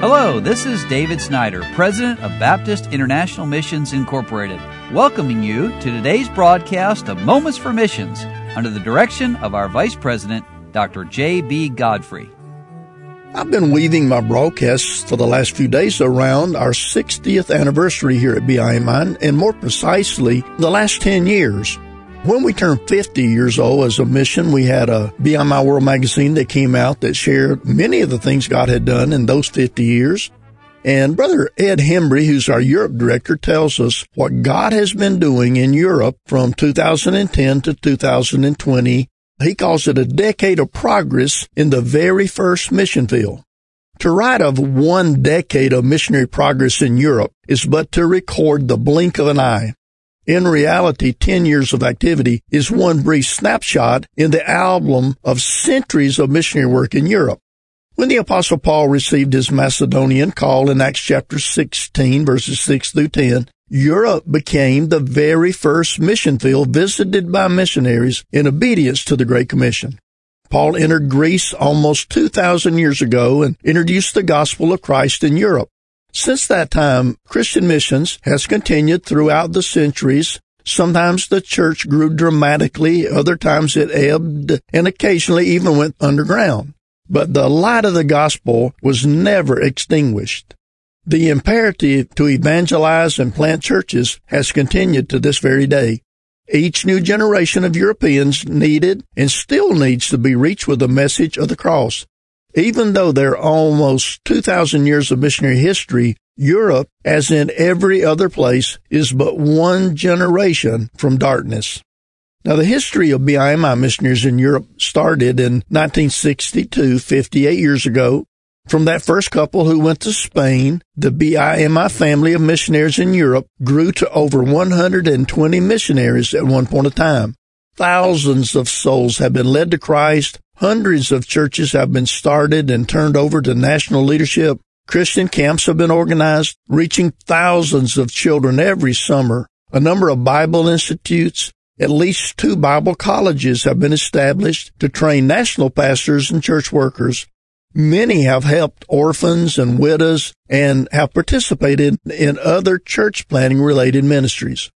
Hello, this is David Snyder, President of Baptist International Missions Incorporated, welcoming you to today's broadcast of Moments for Missions under the direction of our Vice President, Dr. J.B. Godfrey. I've been weaving my broadcasts for the last few days around our 60th anniversary here at BIMI, and more precisely, the last 10 years. When we turned 50 years old as a mission, we had a Beyond My World magazine that came out that shared many of the things God had done in those 50 years. And Brother Ed Hembry, who's our Europe director, tells us what God has been doing in Europe from 2010 to 2020 he calls it a decade of progress in the very first mission field. To write of one decade of missionary progress in Europe is but to record the blink of an eye. In reality, 10 years of activity is one brief snapshot in the album of centuries of missionary work in Europe. When the apostle Paul received his Macedonian call in Acts chapter 16 verses 6 through 10, Europe became the very first mission field visited by missionaries in obedience to the Great Commission. Paul entered Greece almost 2,000 years ago and introduced the gospel of Christ in Europe. Since that time, Christian missions has continued throughout the centuries. Sometimes the church grew dramatically, other times it ebbed, and occasionally even went underground. But the light of the gospel was never extinguished. The imperative to evangelize and plant churches has continued to this very day. Each new generation of Europeans needed and still needs to be reached with the message of the cross. Even though there are almost 2,000 years of missionary history, Europe, as in every other place, is but one generation from darkness. Now, the history of BIMI missionaries in Europe started in 1962, 58 years ago, from that first couple who went to Spain, the BIMI family of missionaries in Europe grew to over 120 missionaries at one point of time. Thousands of souls have been led to Christ. Hundreds of churches have been started and turned over to national leadership. Christian camps have been organized, reaching thousands of children every summer. A number of Bible institutes, at least two Bible colleges have been established to train national pastors and church workers. Many have helped orphans and widows and have participated in other church planting related ministries.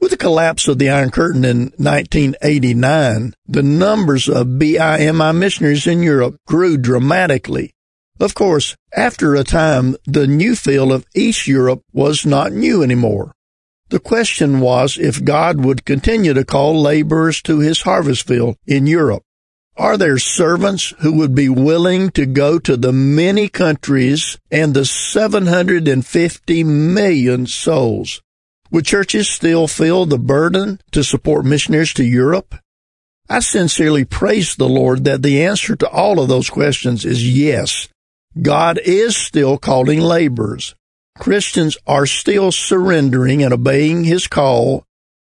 With the collapse of the Iron Curtain in 1989, the numbers of BIMI missionaries in Europe grew dramatically. Of course, after a time, the new field of East Europe was not new anymore. The question was if God would continue to call laborers to his harvest field in Europe. Are there servants who would be willing to go to the many countries and the 750 million souls? Would churches still feel the burden to support missionaries to Europe? I sincerely praise the Lord that the answer to all of those questions is yes. God is still calling laborers. Christians are still surrendering and obeying His call.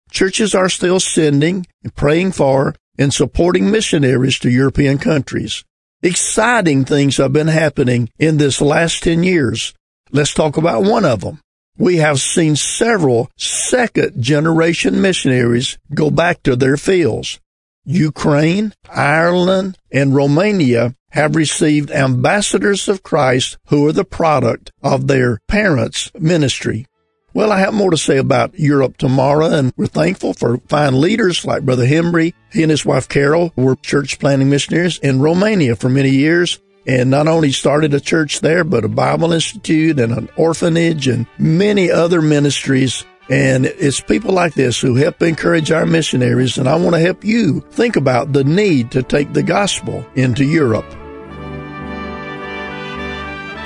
Churches are still sending and praying for and supporting missionaries to European countries. Exciting things have been happening in this last 10 years. Let's talk about one of them. We have seen several second generation missionaries go back to their fields. Ukraine, Ireland, and Romania have received ambassadors of Christ who are the product of their parents' ministry. Well, I have more to say about Europe tomorrow, and we're thankful for fine leaders like Brother Hembry. He and his wife Carol were church planting missionaries in Romania for many years, and not only started a church there, but a Bible Institute and an orphanage and many other ministries. And it's people like this who help encourage our missionaries, and I want to help you think about the need to take the gospel into Europe.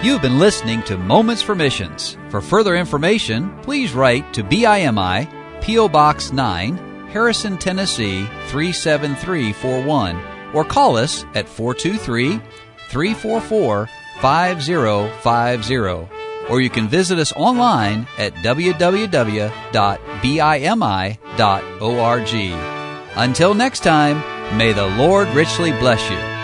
You've been listening to Moments for Missions. For further information, please write to BIMI, P.O. Box 9, Harrison, Tennessee 37341, or call us at 423 344 5050. Or you can visit us online at www.bimi.org. Until next time, may the Lord richly bless you.